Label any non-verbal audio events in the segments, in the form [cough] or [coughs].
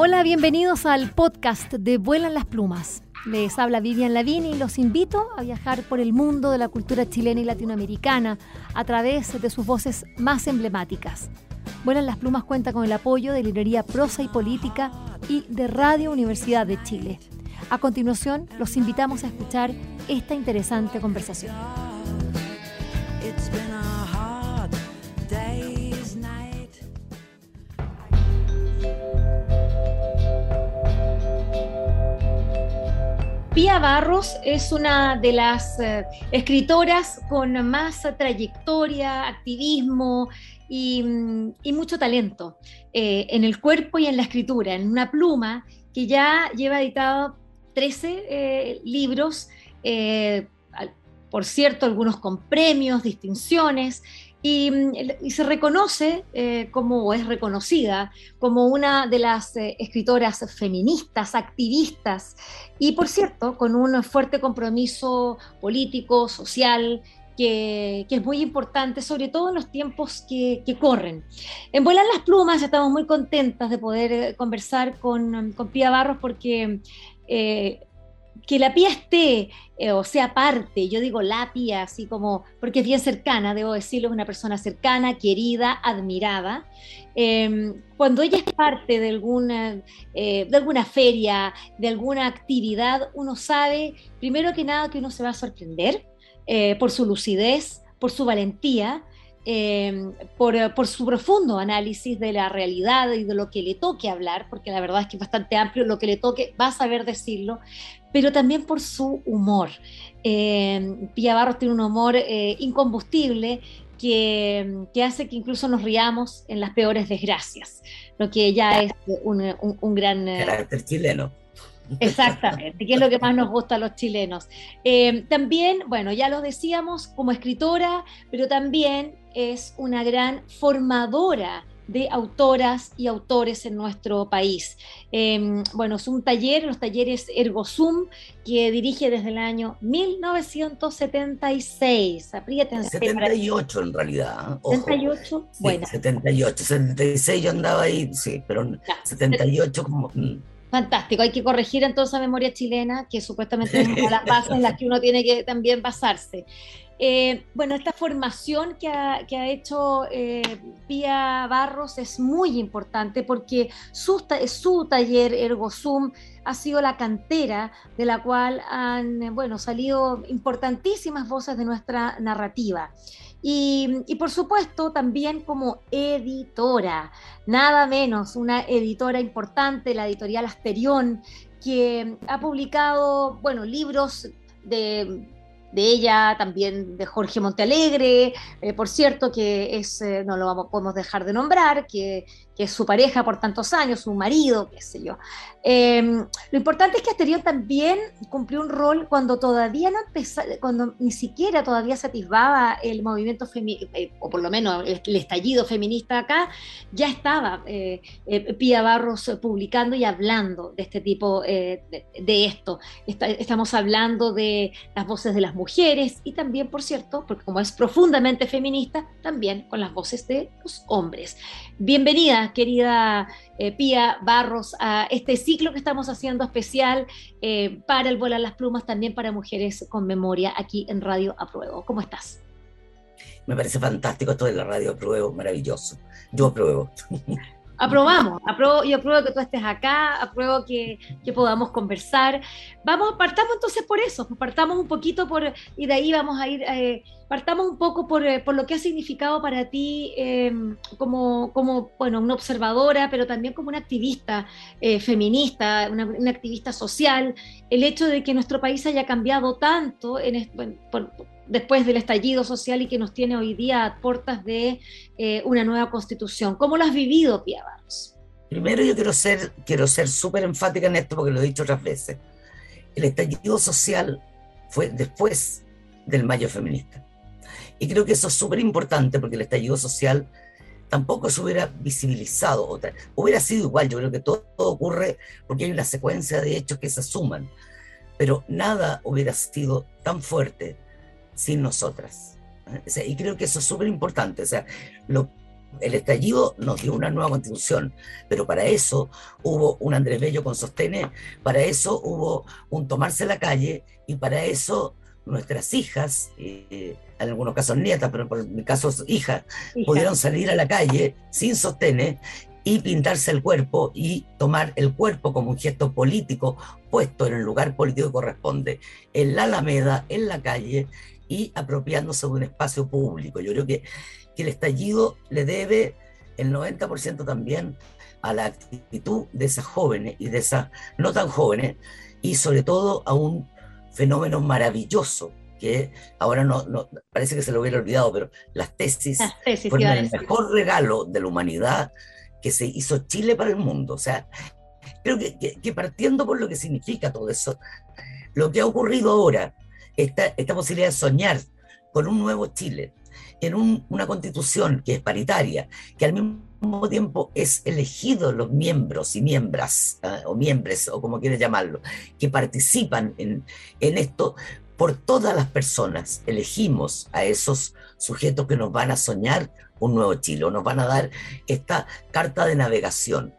Hola, bienvenidos al podcast de Vuelan las Plumas. Les habla Vivian Lavini y los invito a viajar por el mundo de la cultura chilena y latinoamericana a través de sus voces más emblemáticas. Vuelan las Plumas cuenta con el apoyo de Librería Prosa y Política y de Radio Universidad de Chile. A continuación, los invitamos a escuchar esta interesante conversación. Pía Barros es una de las eh, escritoras con más trayectoria, activismo y, mm, mucho talento eh, en el cuerpo y en la escritura, en una pluma que ya lleva editado 13 eh, libros, por cierto, algunos con premios, distinciones, Mm, y, se reconoce eh, como es reconocida como una de las eh, escritoras feministas, activistas y por cierto con un fuerte compromiso político, social, que, es muy importante, sobre todo en los tiempos que, corren. En Vuelan las Plumas estamos muy contentas de poder eh, conversar con, con Pía Barros porque que la pía esté, eh, o sea, parte, yo digo la pía, así como, porque es bien cercana, debo decirlo, es una persona cercana, querida, admirada. Em, cuando ella es parte de alguna, eh, de alguna feria, de alguna actividad, uno sabe, primero que nada, que uno se va a sorprender eh, por su lucidez, por su valentía, em, por, por, su profundo análisis de la realidad y de lo que le toque hablar, porque la verdad es que es bastante amplio, lo que le toque va a saber decirlo, pero también por su humor. Eh, Pía Barros tiene un humor eh, incombustible que, hace que incluso nos riamos en las peores desgracias, lo que ya es un, gran... Eh, Carácter chileno. Exactamente, que es lo que más nos gusta a los chilenos. Eh, también, bueno, ya lo decíamos, como escritora, pero también es una gran formadora de autoras y autores en nuestro país. Em, bueno, es un taller, los talleres ErgoZoom, que dirige desde el año 1976. Apriétense. 78 en realidad. 78, bueno. 78, 76 yo andaba ahí, sí, pero 78 como... Mm. Fantástico, hay que corregir entonces la memoria chilena, que supuestamente es una de las [laughs] bases en las que uno tiene que también basarse. Eh, bueno, esta formación que ha, hecho eh, Pía Barros es muy importante porque su, taller ErgoZoom ha sido la cantera de la cual han bueno, salido importantísimas voces de nuestra narrativa. Y, y, por supuesto también como editora, nada menos, una editora importante, la editorial Asterión, que ha publicado, bueno, libros de de ella, también de Jorge Montealegre, eh, por cierto, que es, eh, no lo vamos, podemos dejar de nombrar, que, que, es su pareja por tantos años, su marido, qué sé yo. Em, lo importante es que Asterión también cumplió un rol cuando todavía no empezaba, cuando ni siquiera todavía se atisbaba el movimiento feminista, eh, o por lo menos el, estallido feminista acá, ya estaba Pía Barros publicando y hablando de este tipo de, esto. estamos hablando de las voces de las mujeres y también, por cierto, porque como es profundamente feminista, también con las voces de los hombres. Bienvenida, querida eh, Pía Barros, a este ciclo que estamos haciendo especial eh, para el Volar las Plumas, también para mujeres con memoria aquí en Radio Apruebo. ¿Cómo estás? Me parece fantástico esto de la radio Apruebo, maravilloso. Yo apruebo. [laughs] aprobamos, apruebo, yo apruebo que tú estés acá, apruebo que, que, podamos conversar. Vamos, partamos entonces por eso, partamos un poquito por, y de ahí vamos a ir, eh, un poco por, eh, por, lo que ha significado para ti em, como, como, bueno, una observadora, pero también como una activista eh, feminista, una, activista social, el hecho de que nuestro país haya cambiado tanto en, por, después del estallido social y que nos tiene hoy día a puertas de eh, una nueva constitución. ¿Cómo lo has vivido, Pia Barros? Primero yo quiero ser quiero ser súper enfática en esto porque lo he dicho otras veces. El estallido social fue después del mayo feminista. Y creo que eso es súper importante porque el estallido social tampoco se hubiera visibilizado. Hubiera sido igual, yo creo que todo, todo ocurre porque hay una secuencia de hechos que se suman. Pero nada hubiera sido tan fuerte sin nosotras. y creo que eso es súper importante. O sea, lo el estallido nos dio una nueva constitución, pero para eso hubo un Andrés Bello con sostenes, para eso hubo un tomarse la calle y para eso nuestras hijas, en algunos casos nietas, pero por mi caso hijas, pudieron salir a la calle sin sostenes y pintarse el cuerpo y tomar el cuerpo como un gesto político puesto en el lugar político que corresponde, en la Alameda, en la calle y apropiándose de un espacio público. Yo creo que que el estallido le debe el 90% también a la actitud de esas jóvenes y de esas no tan jóvenes, y sobre todo a un fenómeno maravilloso que ahora no, no parece que se lo hubiera olvidado, pero las tesis, fueron el mejor regalo de la humanidad que se hizo Chile para el mundo. O sea, creo que, que, partiendo por lo que significa todo eso, lo que ha ocurrido ahora, esta, esta posibilidad de soñar con un nuevo Chile, en una constitución que es paritaria, que al mismo tiempo es elegido los miembros y miembras, ¿ah? o miembros, o como quieres llamarlo, que participan en, en esto, por todas las personas elegimos a esos sujetos que nos van a soñar un nuevo Chile, nos van a dar esta carta de navegación.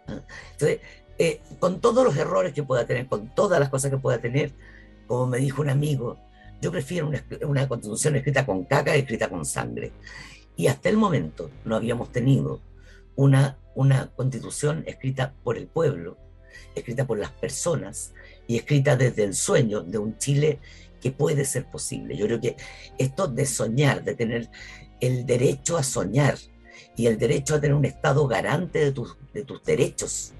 Entonces, eh, con todos los errores que pueda tener, con todas las cosas que pueda tener, como me dijo un amigo, yo prefiero una, constitución escrita con caca que escrita con sangre. Y hasta el momento no habíamos tenido una, una constitución escrita por el pueblo, escrita por las personas y escrita desde el sueño de un Chile que puede ser posible. Yo creo que esto de soñar, de tener el derecho a soñar y el derecho a tener un Estado garante de tus, de tus derechos,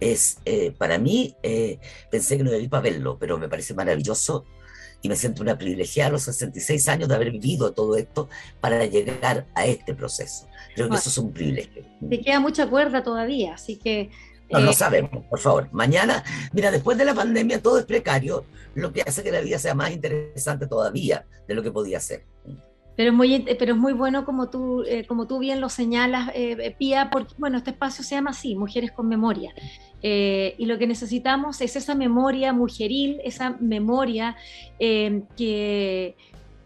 es eh, para mí, eh, pensé que no debí para verlo, pero me parece maravilloso y me siento una privilegiada a los 66 años de haber vivido todo esto para llegar a este proceso. Creo que eso es un privilegio. Te queda mucha cuerda todavía, así que... No, no eh, sabemos, por favor. Mañana, mira, después de la pandemia todo es precario, lo que hace que la vida sea más interesante todavía de lo que podía ser. Pero es muy, pero es muy bueno como tú, eh, como tú bien lo señalas, eh, Pía, porque bueno, este espacio se llama así, Mujeres con Memoria. Eh, y lo que necesitamos es esa memoria mujeril, esa memoria eh, que,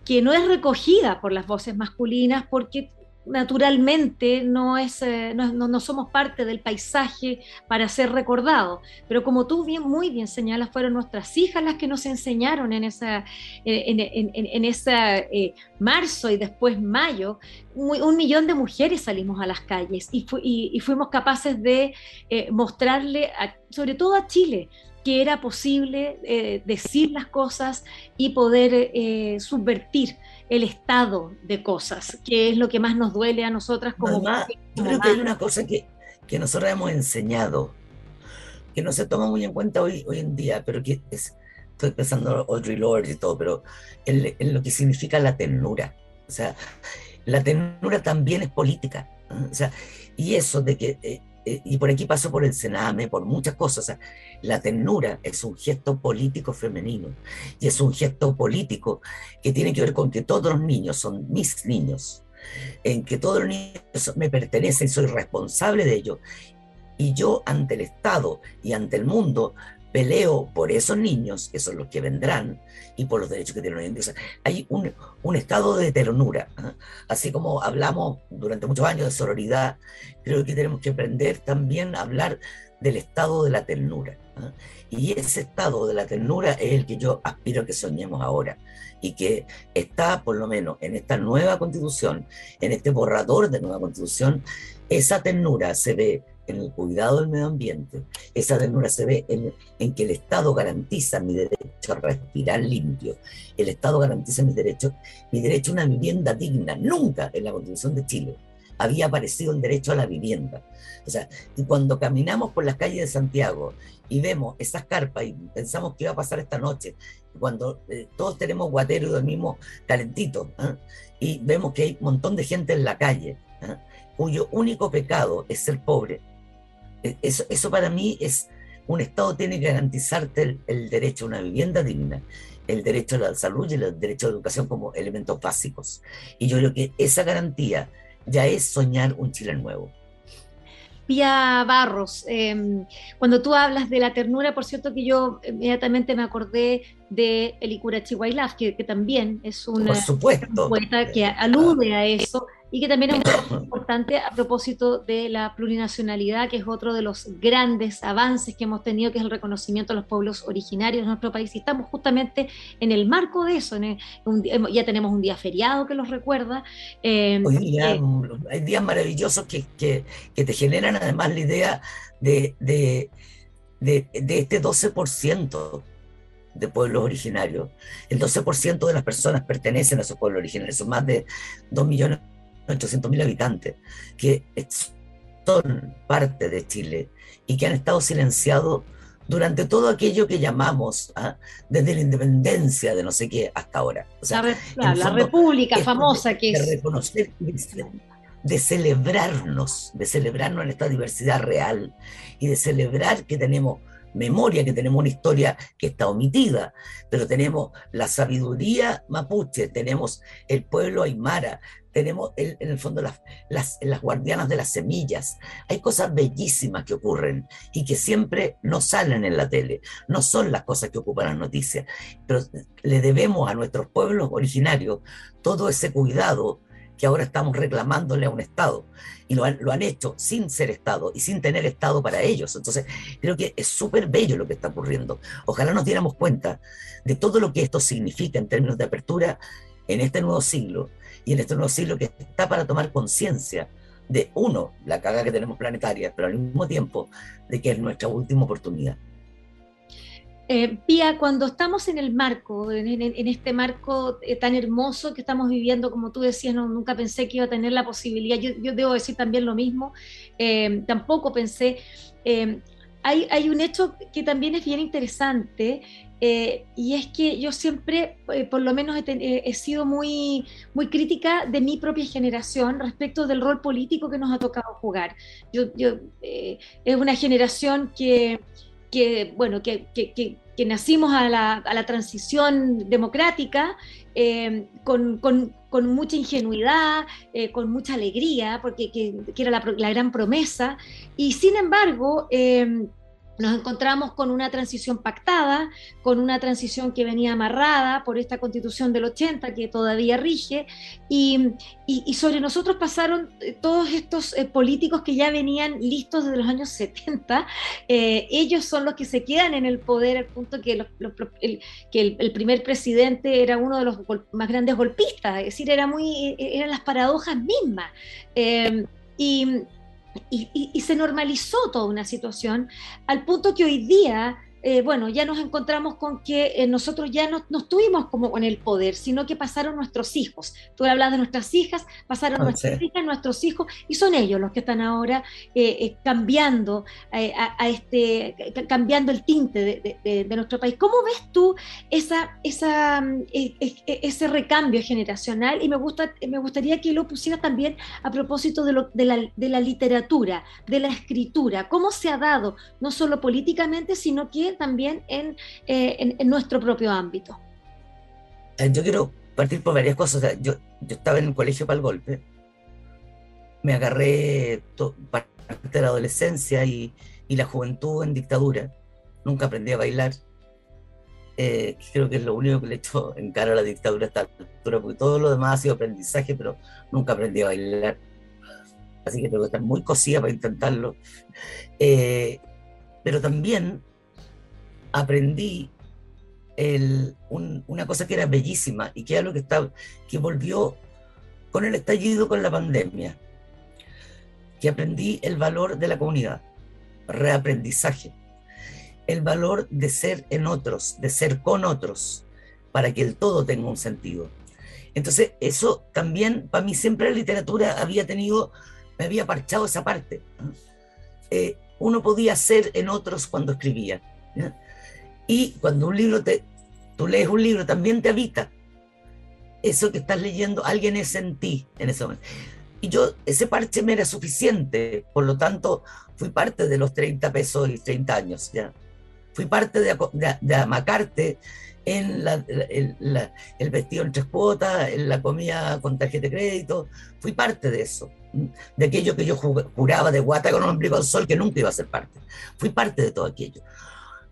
que no es recogida por las voces masculinas porque naturalmente no, es, eh, no, somos parte del paisaje para ser recordados. Pero como tú bien, muy bien señalas, fueron nuestras hijas las que nos enseñaron en esa, en, en, esa marzo y después mayo, un millón de mujeres salimos a las calles y, y, fuimos capaces de eh, mostrarle, sobre todo a Chile, que era posible eh, decir las cosas y poder eh, subvertir el estado de cosas, que es lo que más nos duele a nosotras como... yo creo que hay una cosa que, que nosotros hemos enseñado, que no se toma muy en cuenta hoy, hoy en día, pero que es, estoy pensando Audrey Lorde y todo, pero en, en lo que significa la ternura. O sea, la ternura también es política. O sea, y eso de que, eh, y por aquí paso por el Sename, por muchas cosas, la ternura es un gesto político femenino y es un gesto político que tiene que ver con que todos los niños son mis niños, en que todos los niños me pertenecen, soy responsable de ellos. Y yo ante el Estado y ante el mundo peleo por esos niños, que son los que vendrán, y por los derechos que tienen hay un, estado de ternura. ¿ah? Así como hablamos durante muchos años de sororidad, creo que tenemos que aprender también a hablar del estado de la ternura. ¿ah? Y ese estado de la ternura es el que yo aspiro que soñemos ahora y que está, por lo menos, en esta nueva constitución, en este borrador de nueva constitución, esa ternura se ve en el cuidado del medio ambiente, esa ternura se ve en, que el Estado garantiza mi derecho a respirar limpio, el Estado garantiza mi derecho, mi derecho a una vivienda digna. Nunca en la Constitución de Chile había aparecido el derecho a la vivienda. O sea, y cuando caminamos por las calles de Santiago y vemos esas carpas y pensamos qué va a pasar esta noche, cuando eh, todos tenemos guatero y dormimos calentitos, ¿ah? y vemos que hay un montón de gente en la calle, ¿ah? cuyo único pecado es ser pobre, e, eso, eso para mí es, un Estado tiene que garantizarte el, derecho a una vivienda digna, el derecho a la salud y el derecho a la educación como elementos básicos. Y yo creo que esa garantía ya es soñar un Chile nuevo. Pía Barros, em, cuando tú hablas de la ternura, por cierto que yo inmediatamente me acordé de Elikura Chihuahilaf, que, que también es una, poeta que alude a eso y que también es muy importante a propósito de la plurinacionalidad, que es otro de los grandes avances que hemos tenido, que es el reconocimiento de los pueblos originarios de nuestro país. Y estamos justamente en el marco de eso. ya tenemos un día feriado que los recuerda. Eh, eh, hay días maravillosos que, que, te generan además la idea de, de, de, de este 12% de pueblos originarios. El 12% de las personas pertenecen a esos pueblos originarios, son más de 2.800.000 habitantes, que son parte de Chile y que han estado silenciados durante todo aquello que llamamos, ¿ah? desde la independencia de no sé qué hasta ahora. la, república famosa que es... De reconocer, de celebrarnos, de celebrarnos en esta diversidad real y de celebrar que tenemos memoria, que tenemos una historia que está omitida, pero tenemos la sabiduría mapuche, tenemos el pueblo aymara, tenemos en el fondo las, las, las, guardianas de las semillas. Hay cosas bellísimas que ocurren y que siempre no salen en la tele, no son las cosas que ocupan las noticias, pero le debemos a nuestros pueblos originarios todo ese cuidado que ahora estamos reclamándole a un Estado. Y lo han, lo han hecho sin ser Estado y sin tener Estado para ellos. Entonces, creo que es súper bello lo que está ocurriendo. Ojalá nos diéramos cuenta de todo lo que esto significa en términos de apertura en este nuevo siglo y en este nuevo siglo que está para tomar conciencia de, uno, la caga que tenemos planetaria, pero al mismo tiempo de que es nuestra última oportunidad. Eh, cuando estamos en el marco, en, este marco eh, tan hermoso que estamos viviendo, como tú decías, no, nunca pensé que iba a tener la posibilidad, yo, debo decir también lo mismo, eh, tampoco pensé, hay, hay, un hecho que también es bien interesante, y es que yo siempre, por lo menos, he, sido muy, muy crítica de mi propia generación respecto del rol político que nos ha tocado jugar. Yo, yo es una generación que que, bueno, que, que, que nacimos a la, a la, transición democrática eh, con, con, con, mucha ingenuidad, eh, con mucha alegría, porque que, era la, la, gran promesa, y sin embargo... Nos encontramos con una transición pactada, con una transición que venía amarrada por esta constitución del 80 que todavía rige, y, y, sobre nosotros pasaron eh, todos estos eh, políticos que ya venían listos desde los años 70. Eh, ellos son los que se quedan en el poder al punto que, el, que el, primer presidente era uno de los más grandes golpistas, es decir, era muy, eran las paradojas mismas. y y, se normalizó toda una situación al punto que hoy día eh, bueno, ya nos encontramos con que eh, nosotros ya no, no, estuvimos como con el poder, sino que pasaron nuestros hijos. Tú hablabas de nuestras hijas, pasaron ah, nuestras hijas, nuestros hijos, y son ellos los que están ahora eh, cambiando a, este, cambiando el tinte de, nuestro país. ¿Cómo ves tú esa, esa, ese recambio generacional? Y me, gusta, me gustaría que lo pusieras también a propósito de, lo, de, la, de la literatura, de la escritura. ¿Cómo se ha dado, no solo políticamente, sino que también eh, en, en, nuestro propio ámbito. Eh, yo quiero partir por varias cosas. yo, yo estaba en el colegio para el golpe, me agarré parte de la adolescencia y, y, la juventud en dictadura. Nunca aprendí a bailar. Eh, creo que es lo único que le he hecho en cara a la dictadura esta altura, porque todo lo demás ha sido aprendizaje, pero nunca aprendí a bailar. Así que tengo que estar muy cosida para intentarlo. pero también aprendí una cosa que era bellísima y que era lo que, está, que volvió con el estallido con la pandemia, que aprendí el valor de la comunidad, reaprendizaje, el valor de ser en otros, de ser con otros, para que el todo tenga un sentido. Entonces, eso también, para mí siempre la literatura había tenido, me había parchado esa parte. Eh, uno podía ser en otros cuando escribía. Y cuando un libro te, tú lees un libro, también te habita. Eso que estás leyendo, alguien es en ti en ese momento. Y yo, ese parche me era suficiente, por lo tanto, fui parte de los 30 pesos y 30 años, ¿ya? Fui parte de, de, amacarte en la, el, vestido en tres cuotas, en la comida con tarjeta de crédito, fui parte de eso, de aquello que yo juraba de guata con un ombligo al sol que nunca iba a ser parte. Fui parte de todo aquello.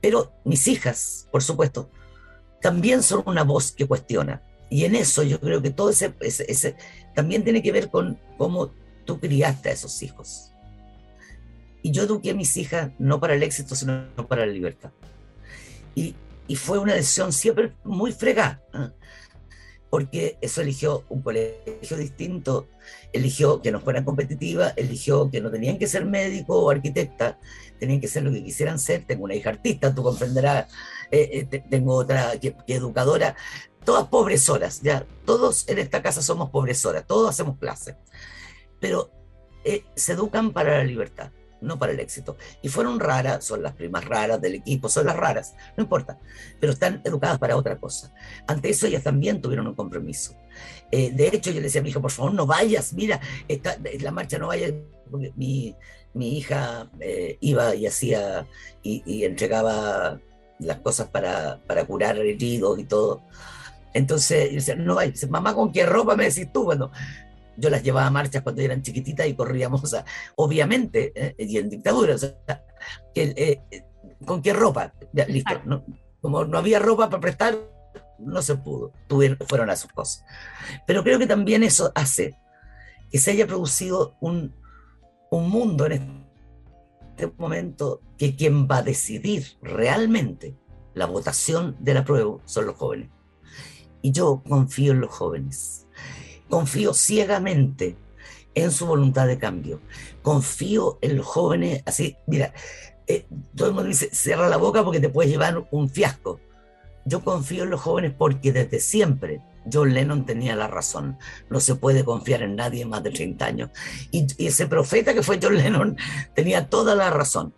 Pero mis hijas, por supuesto, también son una voz que cuestiona. Y en eso yo creo que todo ese, ese, también tiene que ver con cómo tú criaste a esos hijos. Y yo eduqué a mis hijas no para el éxito, sino para la libertad. Y, y fue una decisión siempre muy fregada. Porque eso eligió un colegio distinto, eligió que no fueran competitivas, eligió que no tenían que ser médico o arquitecta, tenían que ser lo que quisieran ser. Tengo una hija artista, tú comprenderás, eh, eh, tengo otra que, educadora, todas pobresoras, ya, todos en esta casa somos pobresoras, todos hacemos clases, pero eh, se educan para la libertad no para el éxito. Y fueron raras, son las primas raras del equipo, son las raras, no importa, pero están educadas para otra cosa. Ante eso ellas también tuvieron un compromiso. Eh, de hecho, yo le decía a mi hija, por favor, no vayas, mira, la marcha no vaya, porque mi, mi hija eh, iba y hacía y, entregaba las cosas para, para curar heridos y todo. Entonces, yo decía, no vayas, mamá, ¿con qué ropa me decís tú? Bueno, yo las llevaba a marchas cuando eran chiquititas y corríamos, sea, obviamente, eh, y en dictadura, o sea, eh, ¿con qué ropa? Ya, listo, como no había ropa para prestar, no se pudo, tuvieron, fueron a sus cosas. Pero creo que también eso hace que se haya producido un, un mundo en este momento que quien va a decidir realmente la votación de la prueba son los jóvenes. Y yo confío en los jóvenes confío ciegamente en su voluntad de cambio. Confío en los jóvenes, así, mira, eh, todo el mundo dice, cierra la boca porque te puedes llevar un fiasco. Yo confío en los jóvenes porque desde siempre John Lennon tenía la razón. No se puede confiar en nadie más de 30 años. Y, y, ese profeta que fue John Lennon tenía toda la razón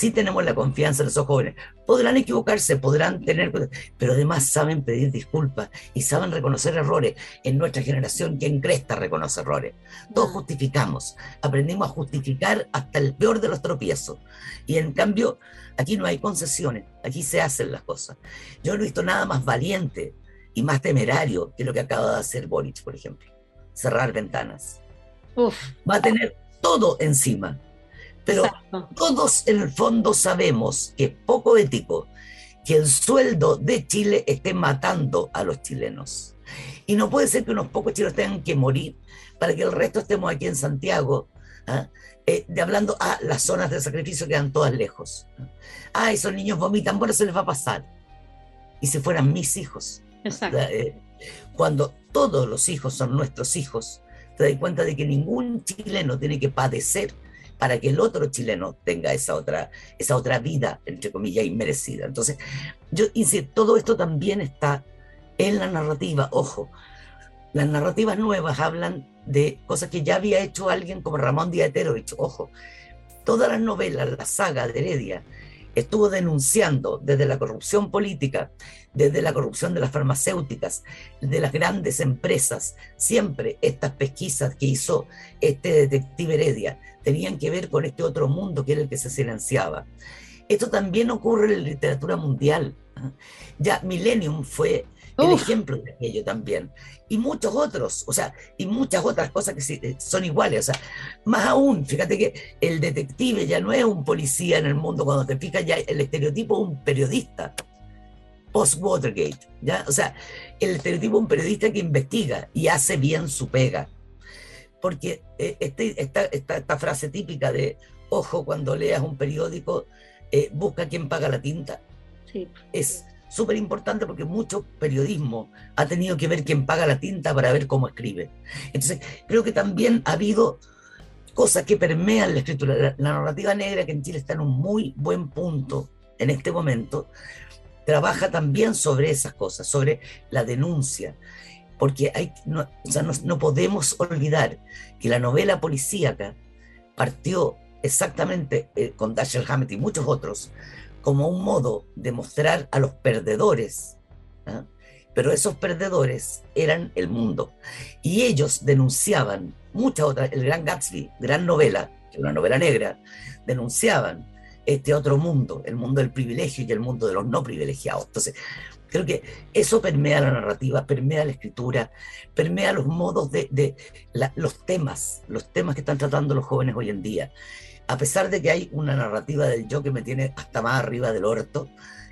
sí tenemos la confianza en esos jóvenes. Podrán equivocarse, podrán tener, pero además saben pedir disculpas y saben reconocer errores. En nuestra generación, quien cresta reconoce errores. Todos mm. justificamos, aprendimos a justificar hasta el peor de los tropiezos. Y en cambio, aquí no hay concesiones, aquí se hacen las cosas. Yo no he visto nada más valiente y más temerario que lo que acaba de hacer Boric, por ejemplo. Cerrar ventanas. Va a tener todo encima pero todos en el fondo sabemos que es poco ético que el sueldo de Chile esté matando a los chilenos. Y no puede ser que unos pocos chilenos tengan que morir para que el resto estemos aquí en Santiago, ¿ah? eh, de hablando a las zonas de sacrificio quedan todas lejos. Ah, esos niños vomitan, bueno, se les va a pasar. Y si fueran mis hijos. Eh, cuando todos los hijos son nuestros hijos, te das cuenta de que ningún chileno tiene que padecer para que el otro chileno tenga esa otra, esa otra vida, entre comillas, inmerecida. Entonces, yo insisto, todo esto también está en la narrativa, ojo, las narrativas nuevas hablan de cosas que ya había hecho alguien como Ramón Díaz Eterovich, ojo, todas las novelas, la saga de Heredia, estuvo denunciando desde la corrupción política, desde la corrupción de las farmacéuticas, de las grandes empresas, siempre estas pesquisas que hizo este detective Heredia tenían que ver con este otro mundo que era el que se silenciaba. Esto también ocurre en la literatura mundial. ¿ah? Ya Millennium fue el ejemplo de aquello también. Y muchos otros, o sea, y muchas otras cosas que eh, son iguales. O sea, más aún, fíjate que el detective ya no es un policía en el mundo, cuando te fijas ya el estereotipo es un periodista. Post-Watergate, ¿ya? O sea, el estereotipo es un periodista que investiga y hace bien su pega. Porque eh, este, esta, esta, frase típica de, ojo, cuando leas un periódico, eh, busca quien paga la tinta. Sí. Es súper importante porque mucho periodismo ha tenido que ver quién paga la tinta para ver cómo escribe. Entonces, creo que también ha habido cosas que permean la escritura. La, narrativa negra, que en Chile está en un muy buen punto en este momento, trabaja también sobre esas cosas, sobre la denuncia. Porque hay, no, o sea, no, podemos olvidar que la novela policíaca partió exactamente eh, con Dashiell Hammett y muchos otros como un modo de mostrar a los perdedores, ¿ah? pero esos perdedores eran el mundo. Y ellos denunciaban, muchas otras, el Gran Gatsby, gran novela, una novela negra, denunciaban este otro mundo, el mundo del privilegio y el mundo de los no privilegiados. Entonces, creo que eso permea la narrativa, permea la escritura, permea los modos de los temas, los temas que están tratando los jóvenes hoy en día a pesar de que hay una narrativa del yo que me tiene hasta más arriba del orto,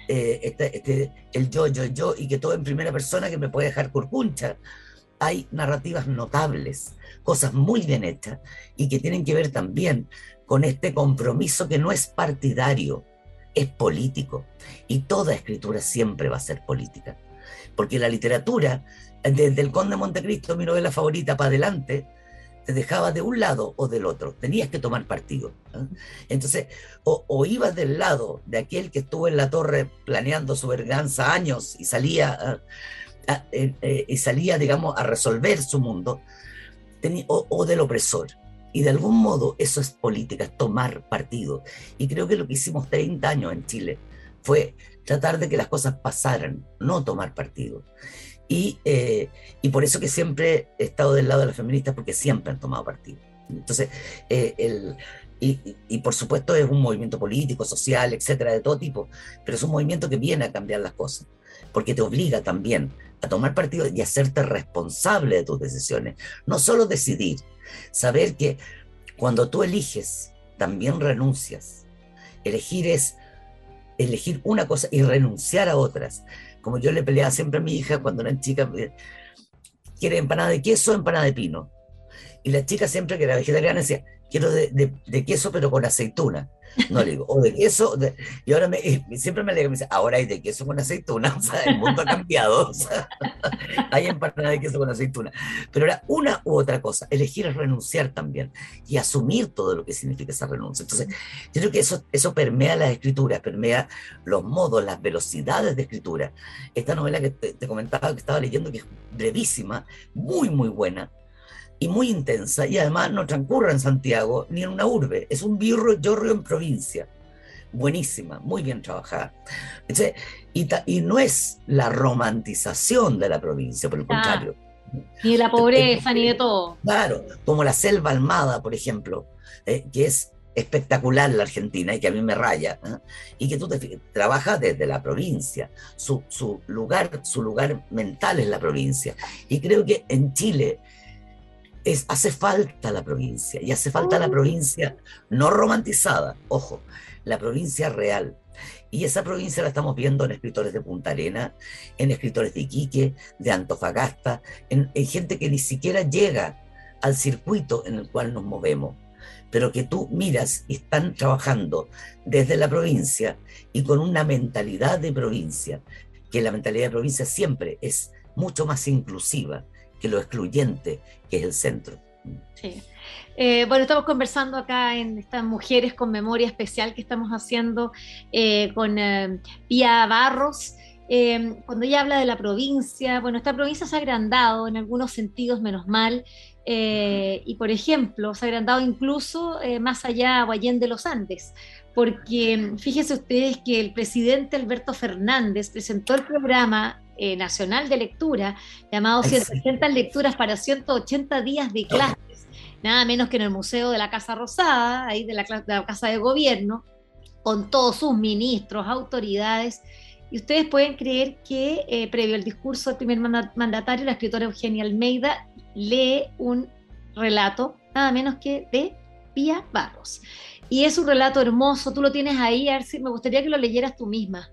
eh, este, este, el yo, yo, yo, y que todo en primera persona que me puede dejar curcuncha. Hay narrativas notables, cosas muy bien hechas y que tienen que ver también con este compromiso que no es partidario, es político. Y toda escritura siempre va a ser política. Porque la literatura, desde El Conde de Montecristo, mi novela favorita, para adelante, te dejaba de un lado o del otro, tenías que tomar partido. Entonces, o, ibas del lado de aquel que estuvo en la torre planeando su venganza años y salía, eh, eh, y salía, digamos, a resolver su mundo, o, o, del opresor. Y de algún modo eso es política, es tomar partido. Y creo que lo que hicimos 30 años en Chile fue tratar de que las cosas pasaran, no tomar partido. Y, eh, y, por eso que siempre he estado del lado de las feministas, porque siempre han tomado partido. Entonces, eh, el, y, y, por supuesto es un movimiento político, social, etcétera, de todo tipo, pero es un movimiento que viene a cambiar las cosas, porque te obliga también a tomar partido y a hacerte responsable de tus decisiones. No solo decidir, saber que cuando tú eliges, también renuncias. Elegir es elegir una cosa y renunciar a otras como yo le peleaba siempre a mi hija cuando eran chicas, quiere empanada de queso empanada de pino. Y la chica siempre que era vegetariana decía, quiero de, queso pero con aceituna. No le digo, o de queso, y ahora me, siempre me alegra, me dice, ahora hay de queso con aceituna, [laughs] o sea, el mundo ha cambiado, o sea, [laughs] hay empanada de queso con aceituna. Pero era una u otra cosa, elegir es renunciar también y asumir todo lo que significa esa renuncia. Entonces, yo creo que eso, eso permea la escritura, permea los modos, las velocidades de escritura. Esta novela que te comentaba que estaba leyendo, que es brevísima, muy, muy buena, y muy intensa, y además no transcurre en Santiago ni en una urbe, es un birro yorrio en provincia. Buenísima, muy bien trabajada. y, y, no es la romantización de la provincia, por el contrario. Ni de la pobreza, ni de todo. Claro, como la selva almada, por ejemplo, eh, que es espectacular la Argentina y que a mí me raya, ¿eh? y que tú te trabajas desde la provincia, su, su, lugar, su lugar mental es la provincia. Y creo que en Chile hace falta la provincia, y hace falta la oh. provincia no romantizada, ojo, la provincia real. Y esa provincia la estamos viendo en escritores de Punta Arena, en escritores de Iquique, de Antofagasta, en, gente que ni siquiera llega al circuito en el cual nos movemos, pero que tú miras y están trabajando desde la provincia y con una mentalidad de provincia, que la mentalidad de provincia siempre es mucho más inclusiva que lo excluyente que es el centro. Sí. Eh, bueno, estamos conversando acá en estas mujeres con memoria especial que estamos haciendo eh, con eh, Pía Barros. cuando ella habla de la provincia, bueno, esta provincia se ha agrandado en algunos sentidos, menos mal, y por ejemplo, se ha agrandado incluso más allá o de los Andes, porque fíjense ustedes que el presidente Alberto Fernández presentó el programa eh, nacional de lectura llamado 160 lecturas para 180 días de clases, nada menos que en el Museo de la Casa Rosada, ahí de la, Casa de Gobierno, con todos sus ministros, autoridades. Y ustedes pueden creer que eh, previo al discurso del primer mandatario, la escritora Eugenia Almeida lee un relato, nada menos que de Pía Barros. Y es un relato hermoso, tú lo tienes ahí, a me gustaría que lo leyeras tú misma.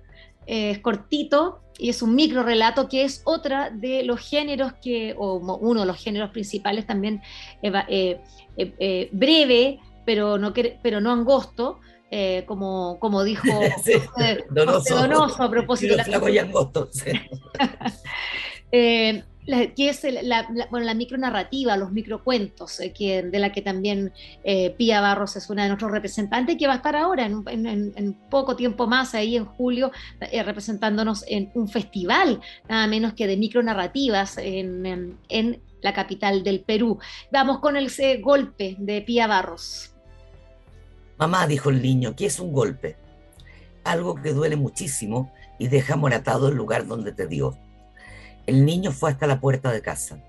Eh, es cortito y es un micro relato que es otra de los géneros que, o uno de los géneros principales también eh, eh, breve, pero no, pero no angosto, como, como dijo [laughs] donoso, a propósito. de la... angosto, [laughs] que es la, bueno, la micronarrativa, los microcuentos, eh, que, de la que también eh, Pía Barros es una de nuestros representantes, que va a estar ahora, en, poco tiempo más, ahí en julio, eh, representándonos en un festival, nada menos que de micronarrativas en, en la capital del Perú. Vamos con el golpe de Pía Barros. Mamá, dijo el niño, ¿qué es un golpe? Algo que duele muchísimo y deja moratado el lugar donde te dio el niño fue hasta la puerta de casa.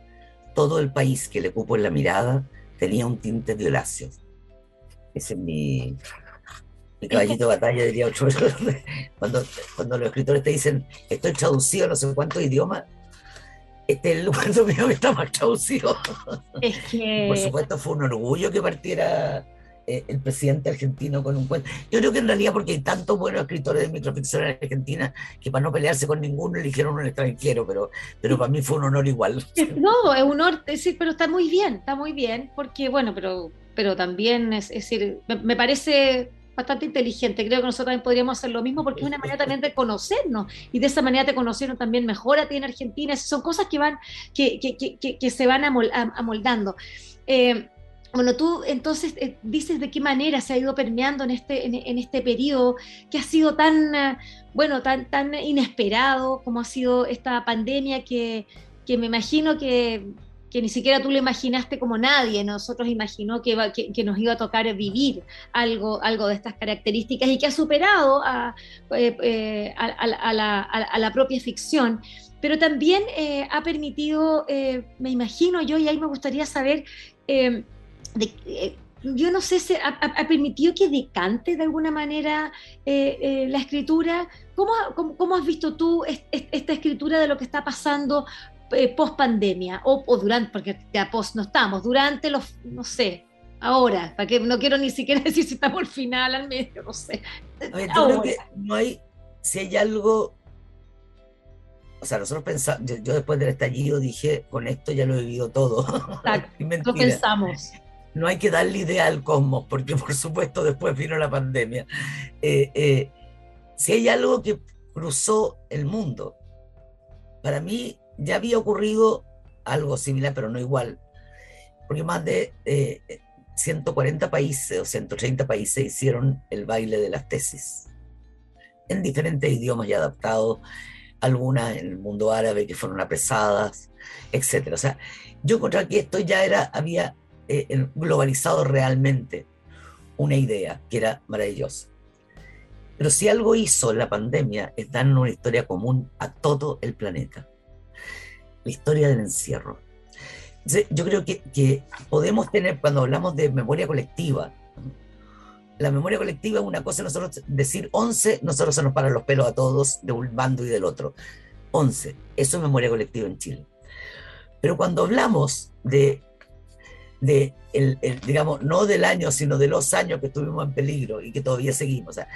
Todo el país que le cupo en la mirada tenía un tinte violáceo. Ese es mi, mi caballito de batalla, diría otro. [laughs] Cuando, cuando los escritores te dicen, estoy traducido a no sé cuántos idiomas, este es el lugar mío que está más traducido. Es que... Por supuesto fue un orgullo que partiera eh, el presidente argentino con un cuento. Yo creo que en realidad porque hay tantos buenos escritores de microficción en Argentina que para no pelearse con ninguno eligieron un extranjero, pero, pero para mí fue un honor igual. No, es un honor, sí, pero está muy bien, está muy bien, porque bueno, pero, pero también es, decir, me, parece bastante inteligente. Creo que nosotros también podríamos hacer lo mismo porque es una manera también de conocernos y de esa manera de conocernos también mejor a ti en Argentina. Son cosas que van, que, que, que, que se van amoldando. Eh, bueno, tú entonces eh, dices de qué manera se ha ido permeando en este, en, este periodo que ha sido tan, eh, bueno, tan, tan inesperado como ha sido esta pandemia que, que me imagino que, que, ni siquiera tú lo imaginaste como nadie, nosotros imaginó que, que, nos iba a tocar vivir algo, algo de estas características y que ha superado a, eh, a, la, a la, propia ficción. Pero también ha permitido, me imagino yo, y ahí me gustaría saber eh, yo no sé, si ha, permitido que decante de alguna manera eh, eh, la escritura. ¿Cómo, ¿Cómo, has visto tú esta escritura de lo que está pasando post pandemia o, durante, porque ya post no estamos, durante los, no sé, ahora, para que no quiero ni siquiera [laughs] decir si estamos al final, al medio, no sé. yo creo que no hay, si hay algo o sea, nosotros pensamos, yo, después del estallido dije, con esto ya lo he vivido todo. [laughs] Exacto, lo pensamos no hay que darle idea al cosmos, porque por supuesto después vino la pandemia. Eh, eh, si hay algo que cruzó el mundo, para mí ya había ocurrido algo similar, pero no igual, porque más de 140 eh, países o 130 países hicieron el baile de las tesis, en diferentes idiomas y adaptados, algunas en el mundo árabe que fueron apresadas, etc. O sea, yo encontré que esto ya era, había eh, globalizado realmente una idea que era maravillosa. Pero si algo hizo la pandemia es dar una historia común a todo el planeta. La historia del encierro. yo creo que, que, podemos tener, cuando hablamos de memoria colectiva, la memoria colectiva es una cosa, nosotros decir 11, nosotros se nos paran los pelos a todos de un bando y del otro. 11, eso es memoria colectiva en Chile. Pero cuando hablamos de de, el, digamos, no del año, sino de los años que estuvimos en peligro y que todavía seguimos. O sea,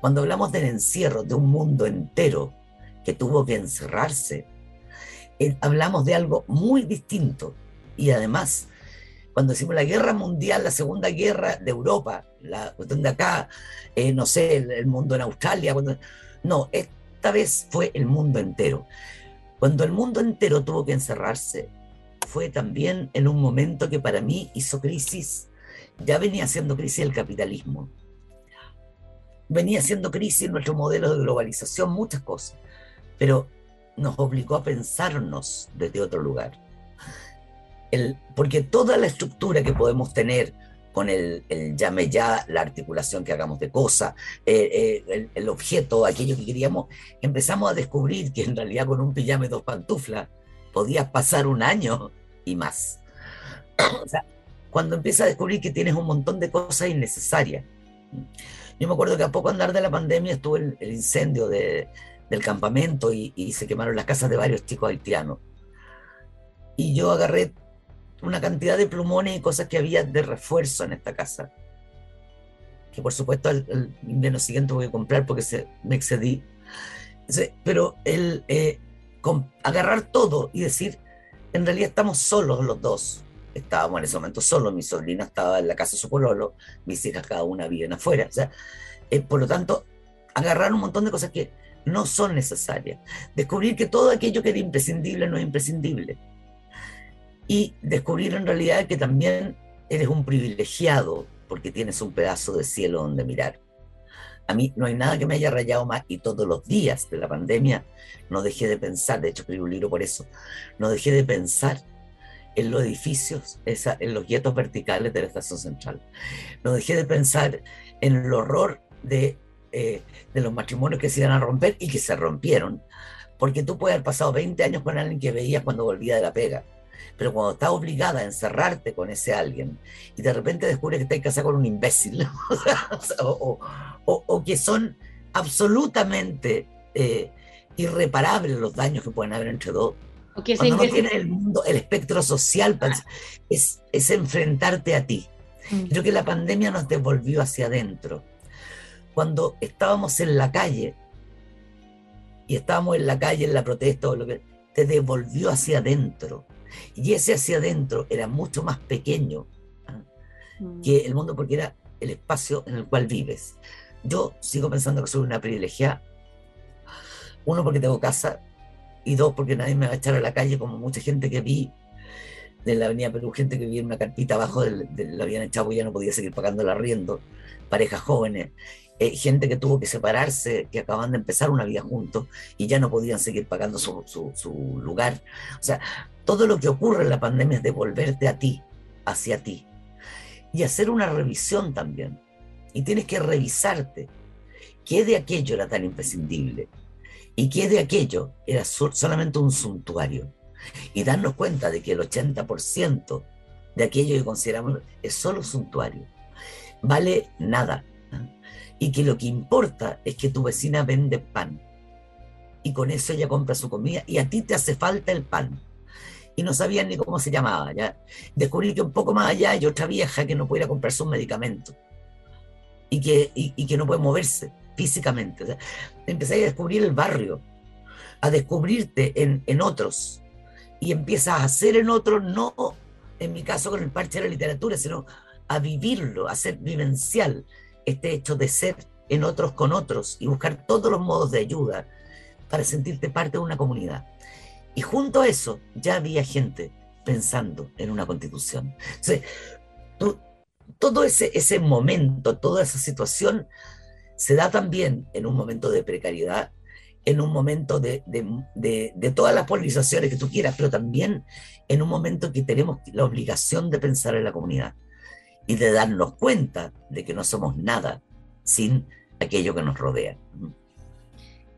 cuando hablamos del encierro de un mundo entero que tuvo que encerrarse, eh, hablamos de algo muy distinto. Y además, cuando decimos la guerra mundial, la segunda guerra de Europa, la cuestión de acá, eh, no sé, el, mundo en Australia, no, esta vez fue el mundo entero. Cuando el mundo entero tuvo que encerrarse, fue también en un momento que para mí hizo crisis, ya venía siendo crisis el capitalismo, venía siendo crisis nuestro modelo de globalización, muchas cosas, pero nos obligó a pensarnos desde otro lugar. El, porque toda la estructura que podemos tener con el, llame ya, la articulación que hagamos de cosas, eh, eh, el, el, objeto, aquello que queríamos, empezamos a descubrir que en realidad con un pijama dos pantuflas podías pasar un año y más. o sea, cuando empiezas a descubrir que tienes un montón de cosas innecesarias. Yo me acuerdo que a poco andar de la pandemia estuvo el, incendio de, del campamento y, y, se quemaron las casas de varios chicos haitianos. Y yo agarré una cantidad de plumones y cosas que había de refuerzo en esta casa. Que por supuesto el, invierno siguiente voy a comprar porque se, me excedí. Pero el eh, agarrar todo y decir, en realidad estamos solos los dos. Estábamos en ese momento solos, mi sobrina estaba en la casa de su pololo, mis hijas cada una viven afuera. Eh, por lo tanto, agarrar un montón de cosas que no son necesarias. Descubrir que todo aquello que era imprescindible no es imprescindible. Y descubrir en realidad que también eres un privilegiado porque tienes un pedazo de cielo donde mirar. A mí no hay nada que me haya rayado más y todos los días de la pandemia no dejé de pensar, de hecho escribí un libro por eso, no dejé de pensar en los edificios, en los guetos verticales de la estación central. No dejé de pensar en el horror de, eh, de los matrimonios que se iban a romper y que se rompieron, porque tú puedes haber pasado 20 años con alguien que veías cuando volvía de la pega pero cuando estás obligada a encerrarte con ese alguien y de repente descubres que estás casada con un imbécil, [laughs] o, que son absolutamente eh, irreparables los daños que pueden haber entre dos. Cuando no tienes el mundo, el espectro social, es, es enfrentarte a ti. Mm. Creo que la pandemia nos devolvió hacia adentro. Cuando estábamos en la calle, y estábamos en la calle, en la protesta, o lo que, te devolvió hacia adentro. Y ese hacia adentro era mucho más pequeño mm. que el mundo, porque era el espacio en el cual vives. Yo sigo pensando que soy una privilegiada. Uno, porque tengo casa, y dos, porque nadie me va a echar a la calle, como mucha gente que vi de la Avenida Perú, gente que vivía en una carpita abajo, del, la habían echado y ya no podía seguir pagando el arriendo, parejas jóvenes, eh, gente que tuvo que separarse, que acaban de empezar una vida juntos y ya no podían seguir pagando su, su lugar. O sea, todo lo que ocurre en la pandemia es devolverte a ti, hacia ti, y hacer una revisión también. Y tienes que revisarte. ¿Qué de aquello era tan imprescindible? ¿Y qué de aquello era solamente un suntuario? Y darnos cuenta de que el 80% de aquello que consideramos es solo suntuario. Vale nada. Y que lo que importa es que tu vecina vende pan. Y con eso ella compra su comida y a ti te hace falta el pan y no sabían ni cómo se llamaba. ¿ya? Descubrí que un poco más allá hay otra vieja que no puede comprar sus medicamentos y que, y, que no puede moverse físicamente. O empecé a descubrir el barrio, a descubrirte en, en otros y empiezas a hacer en otros, no en mi caso con el parche de la literatura, sino a vivirlo, a ser vivencial este hecho de ser en otros con otros y buscar todos los modos de ayuda para sentirte parte de una comunidad. Y junto a eso ya había gente pensando en una constitución. Entonces, todo ese, ese momento, toda esa situación se da también en un momento de precariedad, en un momento de, de, de, todas las polarizaciones que tú quieras, pero también en un momento que tenemos la obligación de pensar en la comunidad y de darnos cuenta de que no somos nada sin aquello que nos rodea.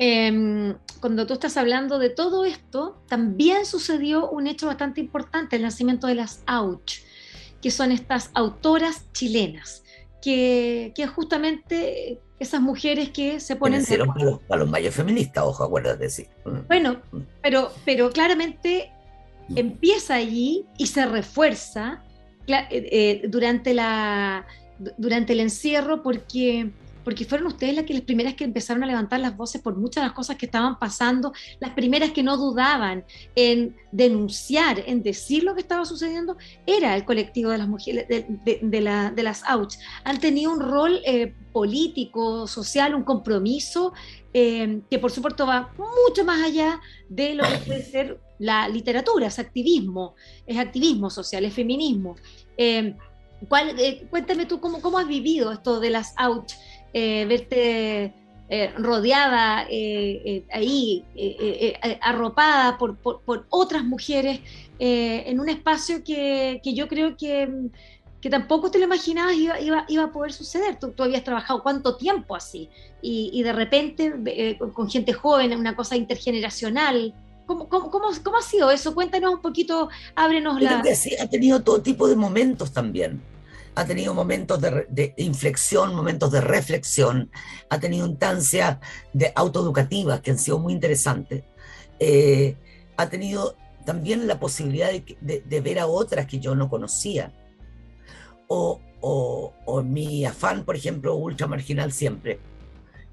Em, cuando tú estás hablando de todo esto, también sucedió un hecho bastante importante, el nacimiento de las AUCH, que son estas autoras chilenas, que, que justamente esas mujeres que se ponen... Para los, para los mayores feministas, ojo, acuérdate, sí. Mm. Bueno, mm. pero, pero claramente mm. empieza allí y se refuerza eh, eh, durante, la, durante el encierro porque porque fueron ustedes las, primeras que empezaron a levantar las voces por muchas de las cosas que estaban pasando, las primeras que no dudaban en denunciar, en decir lo que estaba sucediendo, era el colectivo de las mujeres, de, las AUCH. Han tenido un rol eh, político, social, un compromiso eh, que por supuesto va mucho más allá de lo que puede ser la literatura, es activismo, es activismo social, es feminismo. Eh, cuéntame tú cómo, cómo has vivido esto de las AUCH eh, verte eh, rodeada eh, ahí, arropada por, otras mujeres en un espacio que, yo creo que, tampoco te lo imaginabas iba, iba, a poder suceder. Tú, habías trabajado cuánto tiempo así y, de repente con gente joven, una cosa intergeneracional. ¿Cómo, cómo, ha sido eso? Cuéntanos un poquito, ábrenos la... ha tenido todo tipo de momentos también ha tenido momentos de, inflexión, momentos de reflexión, ha tenido instancias de autoeducativas que han sido muy interesantes, eh, ha tenido también la posibilidad de, ver a otras que yo no conocía, o, mi afán, por ejemplo, ultra marginal siempre,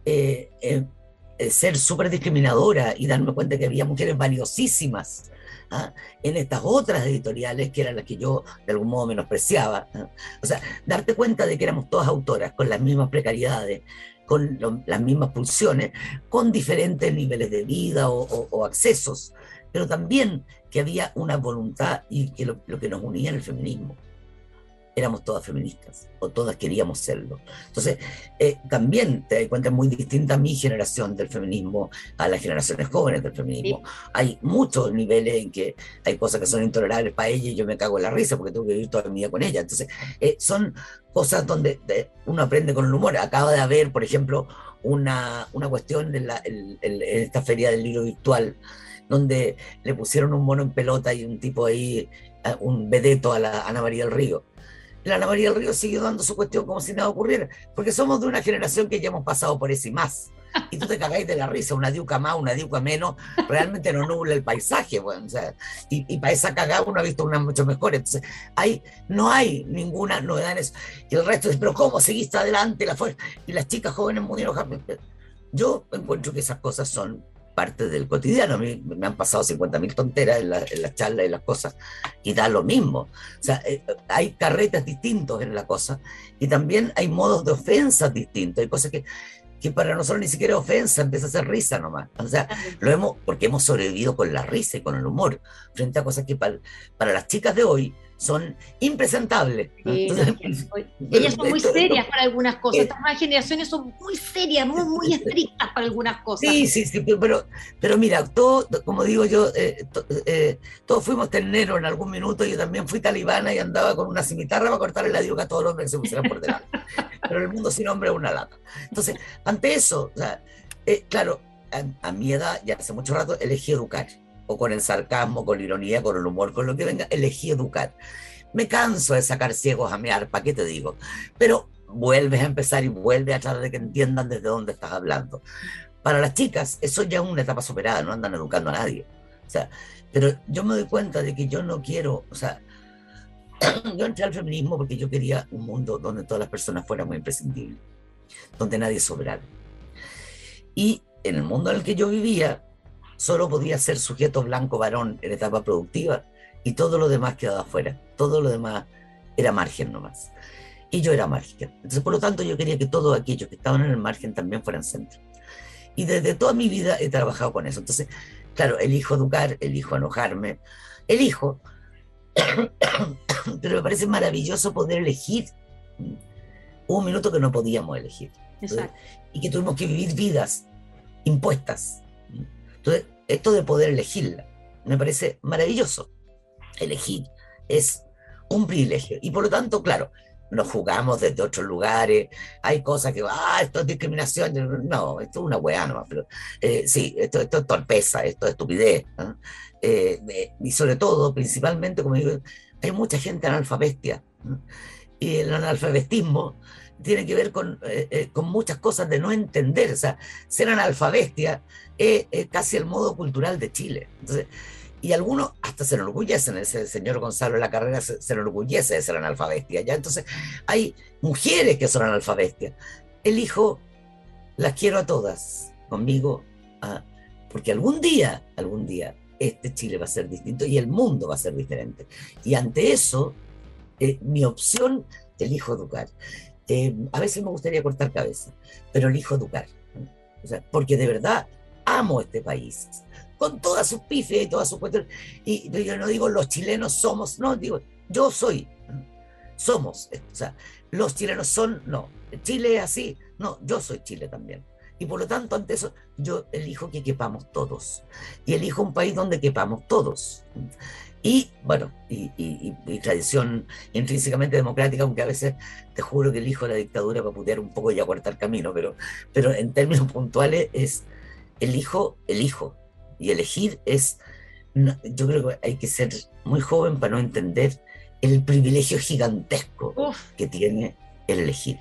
eh, eh, ser súper discriminadora y darme cuenta que había mujeres valiosísimas ¿ah? en estas otras editoriales que eran las que yo de algún modo menospreciaba. ¿ah? O sea, darte cuenta de que éramos todas autoras con las mismas precariedades, con las mismas pulsiones, con diferentes niveles de vida o, accesos, pero también que había una voluntad y que lo, lo que nos unía en el feminismo éramos todas feministas o todas queríamos serlo. Entonces, eh, también te das cuenta, es muy distinta mi generación del feminismo a las generaciones jóvenes del feminismo. Hay muchos niveles en que hay cosas que son intolerables para ella y yo me cago en la risa porque tengo que vivir toda mi vida con ella. Entonces, eh, son cosas donde uno aprende con el humor. Acaba de haber, por ejemplo, una, una cuestión en, la, en esta feria del libro virtual donde le pusieron un mono en pelota y un tipo ahí, eh, un vedeto a la Ana María del Río la Ana María del Río sigue dando su cuestión como si nada ocurriera, porque somos de una generación que ya hemos pasado por eso y más. y tú te cagáis de la risa, una diuca más, una diuca menos, realmente no nubla el paisaje, bueno, o sea, y, para esa cagada uno ha visto una mucho mejor, entonces hay, no hay ninguna novedad en eso. Y el resto es, pero ¿cómo seguiste adelante? La fuerza? Y las chicas jóvenes murieron. Yo encuentro que esas cosas son parte del cotidiano. A mí me han pasado 50.000 tonteras en, las charlas y las cosas y da lo mismo. O sea, eh, hay carretas distintos en la cosa y también hay modos de ofensa distintos. Hay cosas que, que para nosotros ni siquiera ofensa, empieza a ser risa nomás. O sea, lo hemos, porque hemos sobrevivido con la risa y con el humor, frente a cosas que para, para las chicas de hoy son impresentables. ellas son muy serias para algunas cosas. Estas nuevas generaciones son muy serias, muy, muy [laughs] estrictas para algunas cosas. Sí, sí, sí, pero, pero mira, todo, como digo yo, eh, eh, todos fuimos terneros en algún minuto. Yo también fui talibana y andaba con una cimitarra para cortarle la diuca a todos los hombres que se pusieran por delante. [laughs] pero el mundo sin hombre es una lata. Entonces, ante eso, eh, claro, a, a mi edad, ya hace mucho rato, elegí educar o con el sarcasmo, con la ironía, con el humor, con lo que venga, elegí educar. Me canso de sacar ciegos a mear, ¿para qué te digo? Pero vuelves a empezar y vuelves a tratar de que entiendan desde dónde estás hablando. Para las chicas, eso ya es una etapa superada, no andan educando a nadie. O sea, pero yo me doy cuenta de que yo no quiero, o sea, [clears throat] yo entré al feminismo porque yo quería un mundo donde todas las personas fueran muy imprescindibles, donde nadie sobrara. Y en el mundo en el que yo vivía, solo podía ser sujeto blanco varón en etapa productiva y todo lo demás quedaba afuera. Todo lo demás era margen nomás. Y yo era margen. Entonces, por lo tanto, yo quería que todos aquellos que estaban en el margen también fueran centro. Y desde toda mi vida he trabajado con eso. Entonces, claro, elijo educar, elijo enojarme, elijo. [coughs] Pero me parece maravilloso poder elegir un minuto que no podíamos elegir. Y que tuvimos que vivir vidas impuestas entonces, esto de poder elegirla me parece maravilloso. Elegir es un privilegio. Y por lo tanto, claro, nos jugamos desde otros lugares, hay cosas que, ah, esto es discriminación, no, esto es una weá nomás, pero eh, sí, esto, esto, es torpeza, esto es estupidez. Eh, y sobre todo, principalmente, como digo, hay mucha gente analfabestia. Y el analfabetismo tiene que ver con, eh, eh, con muchas cosas de no entender. O sea, ser analfabestia es, casi el modo cultural de Chile. Entonces, y algunos hasta se enorgullecen, ese señor Gonzalo de la carrera se, enorgullece de ser analfabestia. ¿ya? Entonces, hay mujeres que son analfabestias. Elijo, las quiero a todas conmigo, ah, porque algún día, algún día, este Chile va a ser distinto y el mundo va a ser diferente. Y ante eso, eh, mi opción, elijo educar. Eh, a veces me gustaría cortar cabeza, pero elijo educar. O sea, porque de verdad amo este país, con todas sus pifias y todas sus cuestiones. Y yo no digo los chilenos somos, no, digo yo soy, somos. O sea, los chilenos son, no, Chile es así, no, yo soy Chile también. Y por lo tanto, ante eso, yo elijo que quepamos todos. Y elijo un país donde quepamos todos. Y bueno, y, tradición intrínsecamente democrática, aunque a veces te juro que elijo la dictadura para putear un poco y acortar camino, pero, pero en términos puntuales es elijo, elijo. Y elegir es, yo creo que hay que ser muy joven para no entender el privilegio gigantesco que tiene el elegir.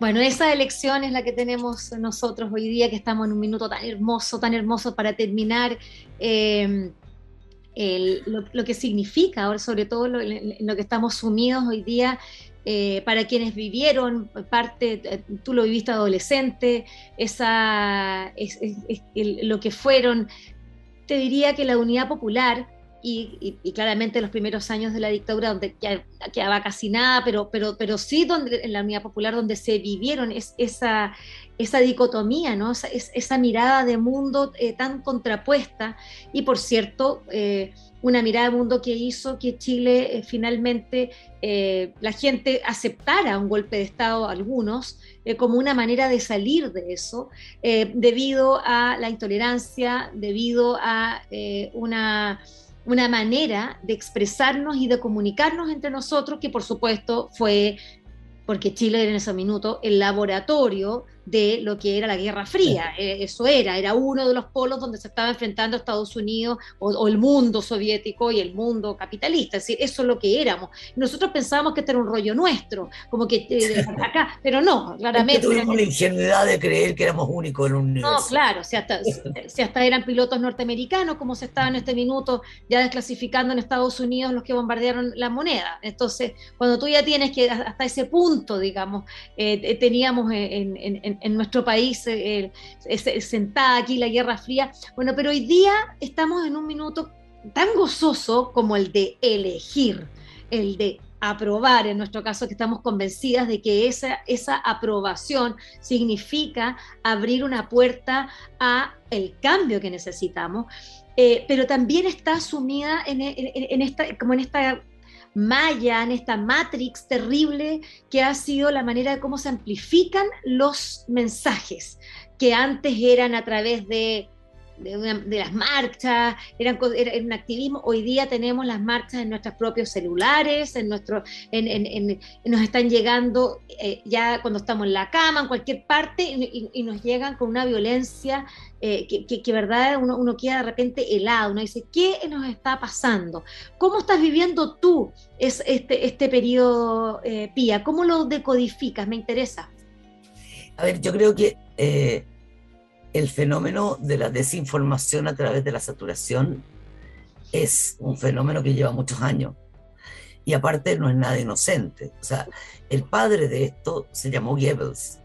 Bueno, esa elección es la que tenemos nosotros hoy día, que estamos en un minuto tan hermoso, tan hermoso para terminar. Eh, lo, que significa, ahora sobre todo lo, lo que estamos sumidos hoy día, eh, para quienes vivieron parte, eh, tú lo viviste adolescente, esa, lo que fueron, te diría que la unidad popular y, claramente los primeros años de la dictadura, donde quedaba casi nada, pero, pero, pero sí donde, en la Unidad Popular, donde se vivieron es, esa, esa dicotomía, ¿no? esa, esa mirada de mundo eh, tan contrapuesta, y por cierto, eh, una mirada de mundo que hizo que Chile eh, finalmente la gente aceptara un golpe de Estado, algunos, como una manera de salir de eso, debido a la intolerancia, debido a una una manera de expresarnos y de comunicarnos entre nosotros que por supuesto fue porque Chile era en ese minuto el laboratorio de lo que era la Guerra Fría. Eh, eso era, era uno de los polos donde se estaba enfrentando Estados Unidos o, el mundo soviético y el mundo capitalista. Es decir, eso es lo que éramos. Nosotros pensábamos que este era un rollo nuestro, como que eh, acá, pero no, claramente. tuvimos la ingenuidad de creer que éramos únicos en un universo. No, claro, si hasta, [laughs] si hasta eran pilotos norteamericanos, como se estaba en este minuto ya desclasificando en Estados Unidos los que bombardearon la moneda. Entonces, cuando tú ya tienes que hasta ese punto, digamos, eh, teníamos en, en en, nuestro país eh, sentada aquí la Guerra Fría. Bueno, pero hoy día estamos en un minuto tan gozoso como el de elegir, el de aprobar, en nuestro caso que estamos convencidas de que esa, esa aprobación significa abrir una puerta a el cambio que necesitamos, eh, pero también está sumida en, en, como en esta malla, en esta matrix terrible que ha sido la manera de cómo se amplifican los mensajes, que antes eran a través de de, las marchas, eran, era, un activismo. Hoy día tenemos las marchas en nuestros propios celulares, en nuestro, en, nos están llegando eh, ya cuando estamos en la cama, en cualquier parte, y, nos llegan con una violencia eh, que, que, verdad uno, uno, queda de repente helado, uno dice, ¿qué nos está pasando? ¿Cómo estás viviendo tú es, este, este periodo, eh, Pía? ¿Cómo lo decodificas? Me interesa. A ver, yo creo que el fenómeno de la desinformación a través de la saturación es un fenómeno que lleva muchos años. Y aparte no es nada inocente. O sea, el padre de esto se llamó Goebbels.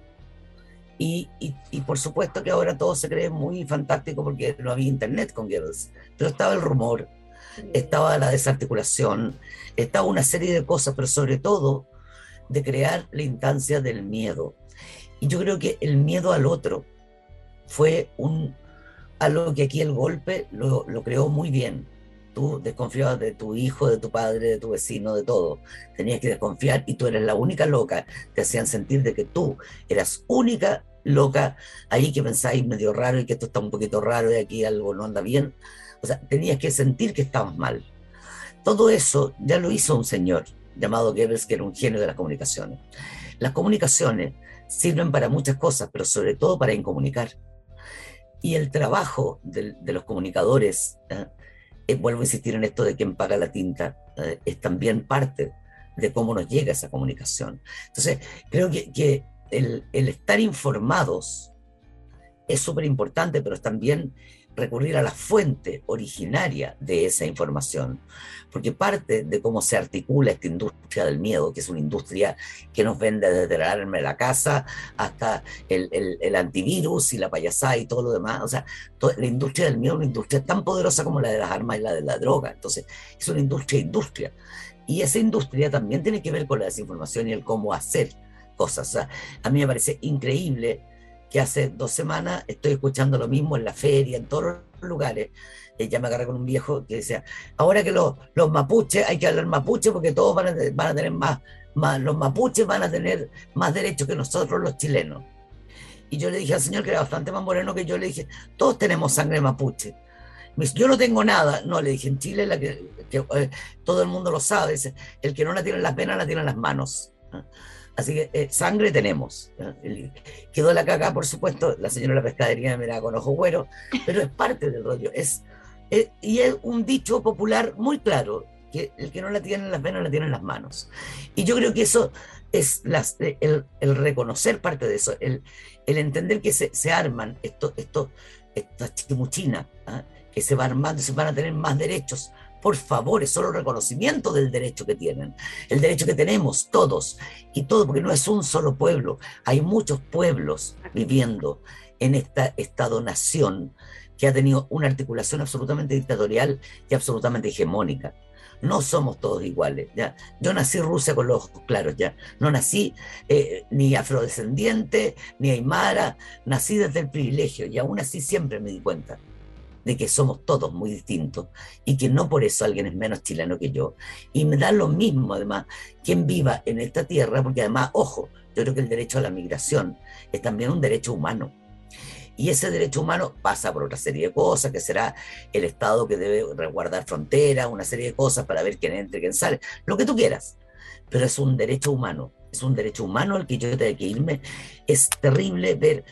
Y, y, por supuesto que ahora todo se cree muy fantástico porque no había internet con Goebbels. Pero estaba el rumor, estaba la desarticulación, estaba una serie de cosas, pero sobre todo de crear la instancia del miedo. Y yo creo que el miedo al otro, fue un, algo que aquí el golpe lo, lo creó muy bien. Tú desconfiabas de tu hijo, de tu padre, de tu vecino, de todo. Tenías que desconfiar y tú eres la única loca. Te hacían sentir de que tú eras única loca ahí que pensáis medio raro y que esto está un poquito raro y aquí algo no anda bien. O sea, tenías que sentir que estabas mal. Todo eso ya lo hizo un señor llamado Goebbels, que era un genio de las comunicaciones. Las comunicaciones sirven para muchas cosas, pero sobre todo para incomunicar. Y el trabajo de, los comunicadores, ¿eh? Eh, vuelvo a insistir en esto de quién paga la tinta, ¿eh? es también parte de cómo nos llega esa comunicación. Entonces, creo que, que el, el, estar informados es súper importante, pero también recurrir a la fuente originaria de esa información, porque parte de cómo se articula esta industria del miedo, que es una industria que nos vende desde el alarma de la casa hasta el, el, antivirus y la payasada y todo lo demás, o sea, la industria del miedo es una industria tan poderosa como la de las armas y la de la droga, entonces es una industria industria, y esa industria también tiene que ver con la desinformación y el cómo hacer cosas, a mí me parece increíble que hace dos semanas estoy escuchando lo mismo en la feria, en todos los lugares. ella ya me agarré con un viejo que decía, ahora que los, los mapuches, hay que hablar mapuche porque todos van a, tener más, más, los mapuches van a tener más derechos que nosotros los chilenos. Y yo le dije al señor que era bastante más moreno que yo, le dije, todos tenemos sangre mapuche. Me dice, yo no tengo nada. No, le dije, en Chile la que, eh, todo el mundo lo sabe, el que no la tiene en las venas la tiene en las manos. Así que eh, sangre tenemos. Quedó la caca, por supuesto, la señora de la pescadería me da con ojo güero, pero es parte del rollo. Es, eh, y es un dicho popular muy claro, que el que no la tiene en las venas la tiene en las manos. Y yo creo que eso es las, el, reconocer parte de eso, el, entender que se, arman esto, esto, estas chimuchinas, ¿ah? que se van armando, se van a tener más derechos, por favor, es solo reconocimiento del derecho que tienen, el derecho que tenemos todos, y todo, porque no es un solo pueblo, hay muchos pueblos viviendo en esta Estado-nación que ha tenido una articulación absolutamente dictatorial y absolutamente hegemónica. No somos todos iguales. ¿ya? Yo nací Rusia con los ojos claros, ya. No nací eh, ni afrodescendiente, ni aymara, nací desde el privilegio y aún así siempre me di cuenta de que somos todos muy distintos y que no por eso alguien es menos chileno que yo. Y me da lo mismo, además, quien viva en esta tierra, porque además, ojo, yo creo que el derecho a la migración es también un derecho humano. Y ese derecho humano pasa por otra serie de cosas, que será el Estado que debe resguardar fronteras, una serie de cosas para ver quién entra y quién sale, lo que tú quieras. Pero es un derecho humano es un derecho humano el que yo tenga que irme. Es terrible ver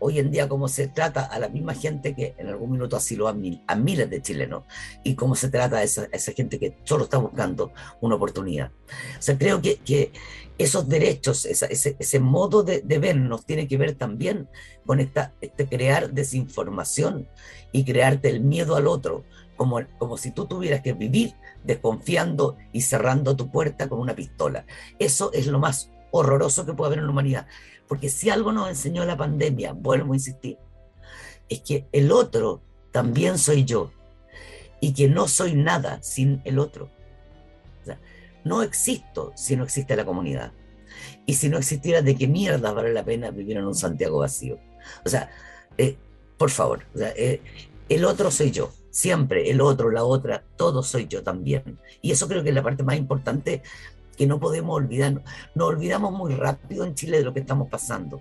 hoy en día cómo se trata a la misma gente que en algún minuto asiló a, mil, a miles de chilenos y cómo se trata a esa, esa, gente que solo está buscando una oportunidad. O sea, creo que, que esos derechos, ese, ese, modo de, de, vernos tiene que ver también con esta, este crear desinformación y crearte el miedo al otro, como, como si tú tuvieras que vivir desconfiando y cerrando tu puerta con una pistola. Eso es lo más horroroso que puede haber en la humanidad. Porque si algo nos enseñó la pandemia, vuelvo a insistir, es que el otro también soy yo y que no soy nada sin el otro. no existo si no existe la comunidad. Y si no existiera, ¿de qué mierda vale la pena vivir en un Santiago vacío? O sea, eh, por favor, eh, el otro soy yo, siempre, el otro, la otra, todo soy yo también. Y eso creo que es la parte más importante que no podemos olvidar. Nos olvidamos muy rápido en Chile de lo que estamos pasando.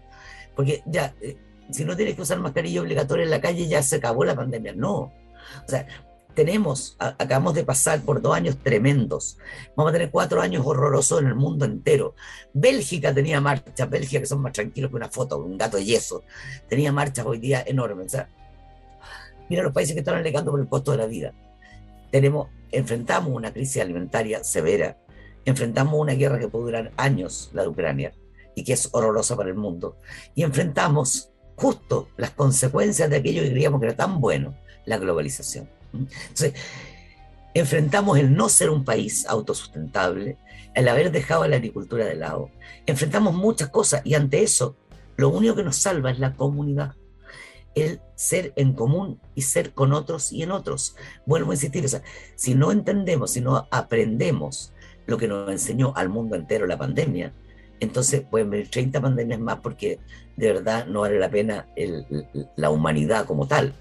Porque ya, eh, si no tienes que usar mascarilla obligatoria en la calle, ya se acabó la pandemia. No. O sea, tenemos, acabamos de pasar por dos años tremendos. Vamos a tener cuatro años horrorosos en el mundo entero. Bélgica tenía marchas, Bélgica que son más tranquilos que una foto, un gato de yeso. Tenía marchas hoy día enormes. O sea, mira los países que están alegando por el costo de la vida. Tenemos, enfrentamos una crisis alimentaria severa enfrentamos una guerra que puede durar años, la de Ucrania, y que es horrorosa para el mundo, y enfrentamos justo las consecuencias de aquello que creíamos que era tan bueno, la globalización. Entonces, enfrentamos el no ser un país autosustentable, el haber dejado la agricultura de lado, enfrentamos muchas cosas y ante eso, lo único que nos salva es la comunidad el ser en común y ser con otros y en otros. Vuelvo a insistir, o sea, si no entendemos, si no aprendemos lo que nos enseñó al mundo entero la pandemia, entonces pueden venir 30 pandemias más porque de verdad no vale la pena la humanidad como tal.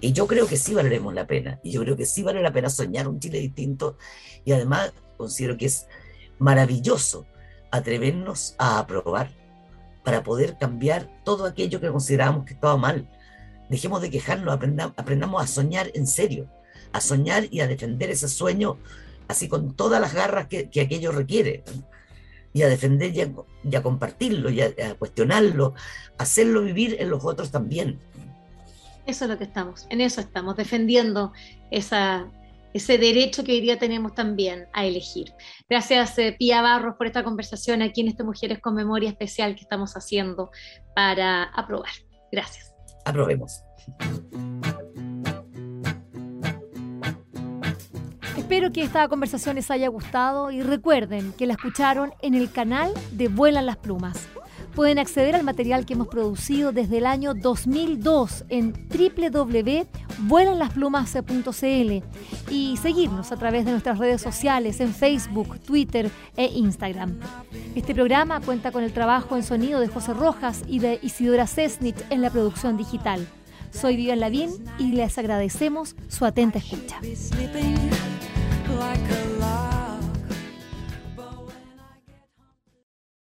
y yo creo que sí valeremos la pena, y yo creo que sí vale la pena soñar un Chile distinto, y además considero que es maravilloso atrevernos a aprobar para poder cambiar todo aquello que considerábamos que estaba mal. Dejemos de quejarnos, aprendamos a soñar en serio, a soñar y a defender ese sueño así con todas las garras que, aquello requiere, y a defender y a, compartirlo, y a, cuestionarlo, hacerlo vivir en los otros también. Eso es lo que estamos, en eso estamos, defendiendo esa, ese derecho que hoy día tenemos también a elegir. Gracias, eh, Pía Barros, por esta conversación aquí en este Mujeres con Memoria Especial que estamos haciendo para aprobar. Gracias. Aprobemos. Espero que esta conversación les haya gustado y recuerden que la escucharon en el canal de Vuelan las Plumas. Pueden acceder al material que hemos producido desde el año 2002 en www.vuelanlasplumas.cl y seguirnos a través de nuestras redes sociales en Facebook, Twitter e Instagram. Este programa cuenta con el trabajo en sonido de José Rojas y de Isidora Cesnich en la producción digital. Soy Vivian Lavín y les agradecemos su atenta escucha. Like a